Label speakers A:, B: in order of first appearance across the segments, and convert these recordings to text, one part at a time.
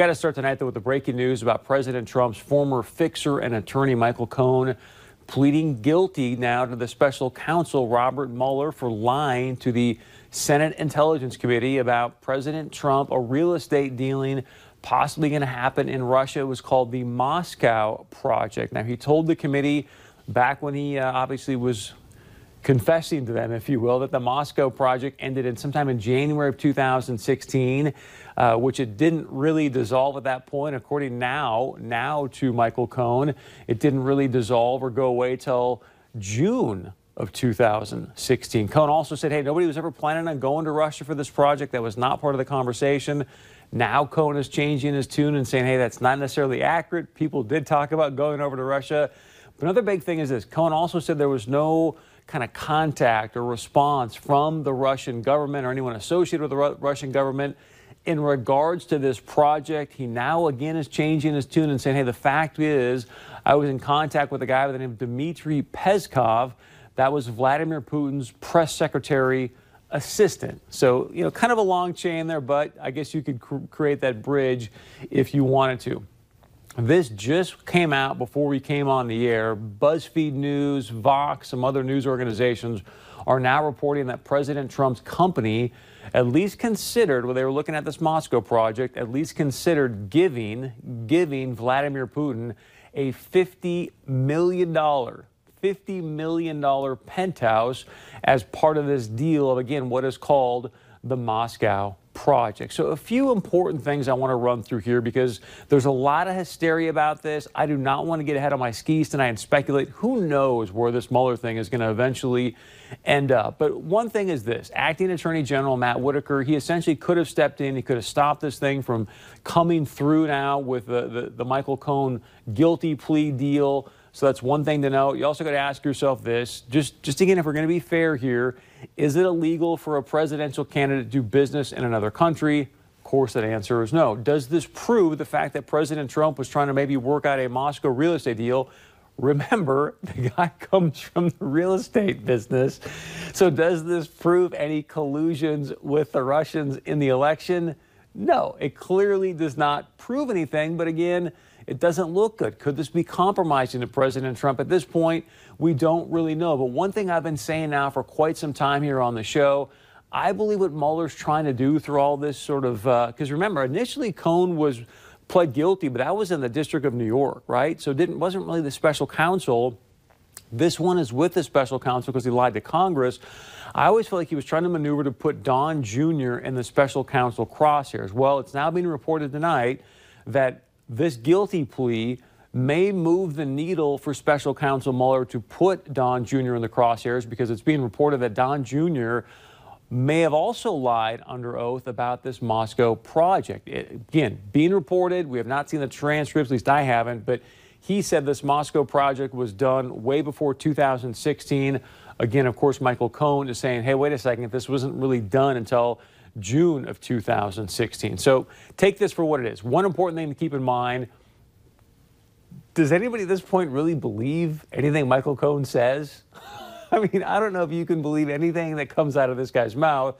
A: Got to start tonight, though, with the breaking news about President Trump's former fixer and attorney, Michael Cohen, pleading guilty now to the special counsel, Robert Mueller, for lying to the Senate Intelligence Committee about President Trump, a real estate dealing possibly going to happen in Russia. It was called the Moscow Project. Now, he told the committee back when he uh, obviously was confessing to them, if you will, that the Moscow project ended in sometime in January of 2016, uh, which it didn't really dissolve at that point. According now, now to Michael Cohen, it didn't really dissolve or go away till June of 2016. Cohen also said, hey, nobody was ever planning on going to Russia for this project. That was not part of the conversation. Now Cohen is changing his tune and saying, hey, that's not necessarily accurate. People did talk about going over to Russia. But another big thing is this Cohen also said there was no kind of contact or response from the Russian government or anyone associated with the Ru Russian government in regards to this project. He now again is changing his tune and saying, hey, the fact is, I was in contact with a guy by the name of Dmitry Peskov. That was Vladimir Putin's press secretary assistant. So, you know, kind of a long chain there, but I guess you could cr create that bridge if you wanted to. This just came out before we came on the air. BuzzFeed News, Vox, some other news organizations are now reporting that President Trump's company at least considered, when they were looking at this Moscow project, at least considered giving, giving Vladimir Putin a $50 million, $50 million penthouse as part of this deal of, again, what is called the Moscow project. So, a few important things I want to run through here because there's a lot of hysteria about this. I do not want to get ahead of my skis tonight and speculate. Who knows where this Mueller thing is going to eventually end up? But one thing is this Acting Attorney General Matt Whitaker, he essentially could have stepped in, he could have stopped this thing from coming through now with the, the, the Michael Cohen guilty plea deal. So that's one thing to know. You also got to ask yourself this, just just again, if we're going to be fair here, is it illegal for a presidential candidate to do business in another country? Of course, that answer is no. Does this prove the fact that President Trump was trying to maybe work out a Moscow real estate deal? Remember, the guy comes from the real estate business. So, does this prove any collusions with the Russians in the election? No, it clearly does not prove anything. But again, it doesn't look good. Could this be compromising to President Trump? At this point, we don't really know. But one thing I've been saying now for quite some time here on the show, I believe what Mueller's trying to do through all this sort of, because uh, remember, initially Cohen was pled guilty, but that was in the District of New York, right? So didn't wasn't really the special counsel. This one is with the special counsel because he lied to Congress. I always felt like he was trying to maneuver to put Don Jr. in the special counsel crosshairs. Well, it's now being reported tonight that this guilty plea may move the needle for special counsel Mueller to put Don Jr. in the crosshairs because it's being reported that Don Jr. may have also lied under oath about this Moscow project. It, again, being reported, we have not seen the transcripts, at least I haven't, but he said this Moscow project was done way before 2016. Again, of course, Michael Cohen is saying, hey, wait a second, this wasn't really done until June of 2016. So take this for what it is. One important thing to keep in mind does anybody at this point really believe anything Michael Cohen says? I mean, I don't know if you can believe anything that comes out of this guy's mouth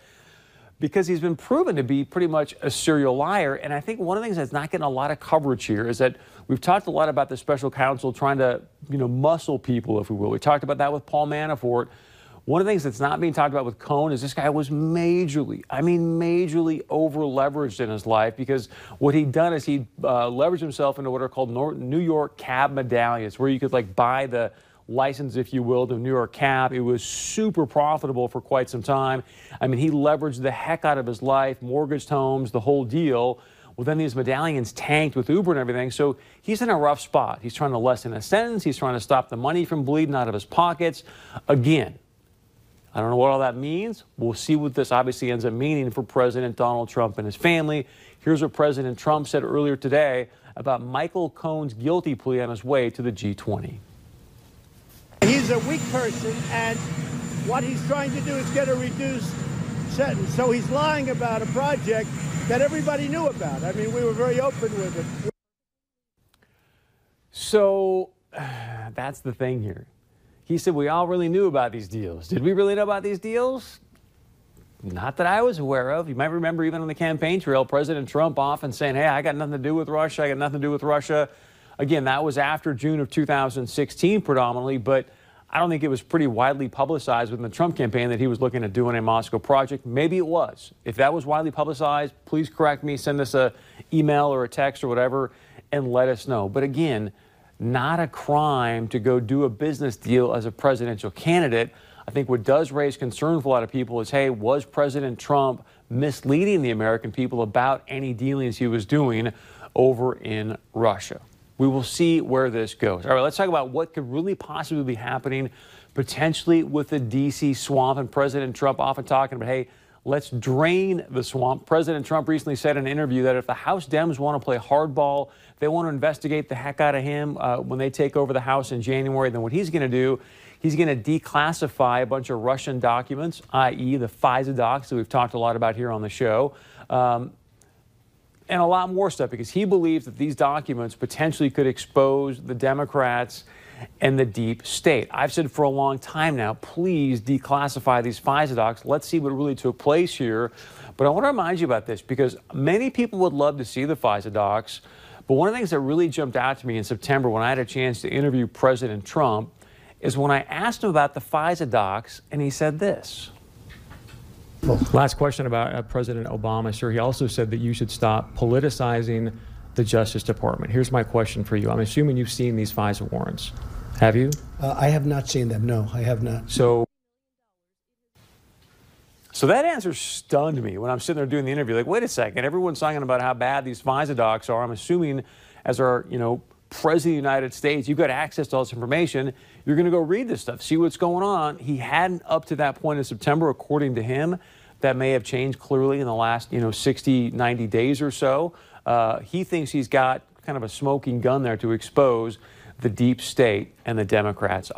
A: because he's been proven to be pretty much a serial liar. And I think one of the things that's not getting a lot of coverage here is that we've talked a lot about the special counsel trying to, you know, muscle people, if we will. We talked about that with Paul Manafort. One of the things that's not being talked about with Cohen is this guy was majorly, I mean, majorly over leveraged in his life because what he'd done is he uh, leveraged himself into what are called New York cab medallions, where you could like buy the license, if you will, to New York cab. It was super profitable for quite some time. I mean, he leveraged the heck out of his life, mortgaged homes, the whole deal. Well, then these medallions tanked with Uber and everything. So he's in a rough spot. He's trying to lessen his sentence. He's trying to stop the money from bleeding out of his pockets. Again, I don't know what all that means. We'll see what this obviously ends up meaning for President Donald Trump and his family. Here's what President Trump said earlier today about Michael Cohen's guilty plea on his way to the G20.
B: He's a weak person, and what he's trying to do is get a reduced sentence. So he's lying about a project that everybody knew about. I mean, we were very open with it.
A: So that's the thing here. He said, We all really knew about these deals. Did we really know about these deals? Not that I was aware of. You might remember even on the campaign trail, President Trump often saying, hey, I got nothing to do with Russia. I got nothing to do with Russia. Again, that was after June of 2016 predominantly, but I don't think it was pretty widely publicized within the Trump campaign that he was looking at doing a Moscow project. Maybe it was. If that was widely publicized, please correct me, send us a email or a text or whatever and let us know. But again, not a crime to go do a business deal as a presidential candidate. I think what does raise concern for a lot of people is, hey, was President Trump misleading the American people about any dealings he was doing over in Russia? We will see where this goes. All right, let's talk about what could really possibly be happening potentially with the D.C. swamp. And President Trump often talking about, hey, let's drain the swamp. President Trump recently said in an interview that if the House Dems want to play hardball, they want to investigate the heck out of him uh, when they take over the House in January, then what he's going to do, he's going to declassify a bunch of Russian documents, i.e., the FISA docs that we've talked a lot about here on the show. Um, and a lot more stuff because he believes that these documents potentially could expose the Democrats and the deep state. I've said for a long time now, please declassify these FISA docs. Let's see what really took place here. But I want to remind you about this because many people would love to see the FISA docs. But one of the things that really jumped out to me in September when I had a chance to interview President Trump is when I asked him about the FISA docs, and he said this. Last question about uh, President Obama, sir. He also said that you should stop politicizing the Justice Department. Here's my question for you. I'm assuming you've seen these FISA warrants. Have you?
C: Uh, I have not seen them. No, I have not.
A: So, so that answer stunned me when I'm sitting there doing the interview. Like, wait a second, everyone's talking about how bad these FISA docs are. I'm assuming, as our you know president of the United States, you've got access to all this information. You're going to go read this stuff, see what's going on. He hadn't up to that point in September, according to him. That may have changed clearly in the last you know 60, 90 days or so. Uh, he thinks he's got kind of a smoking gun there to expose the deep state and the Democrats.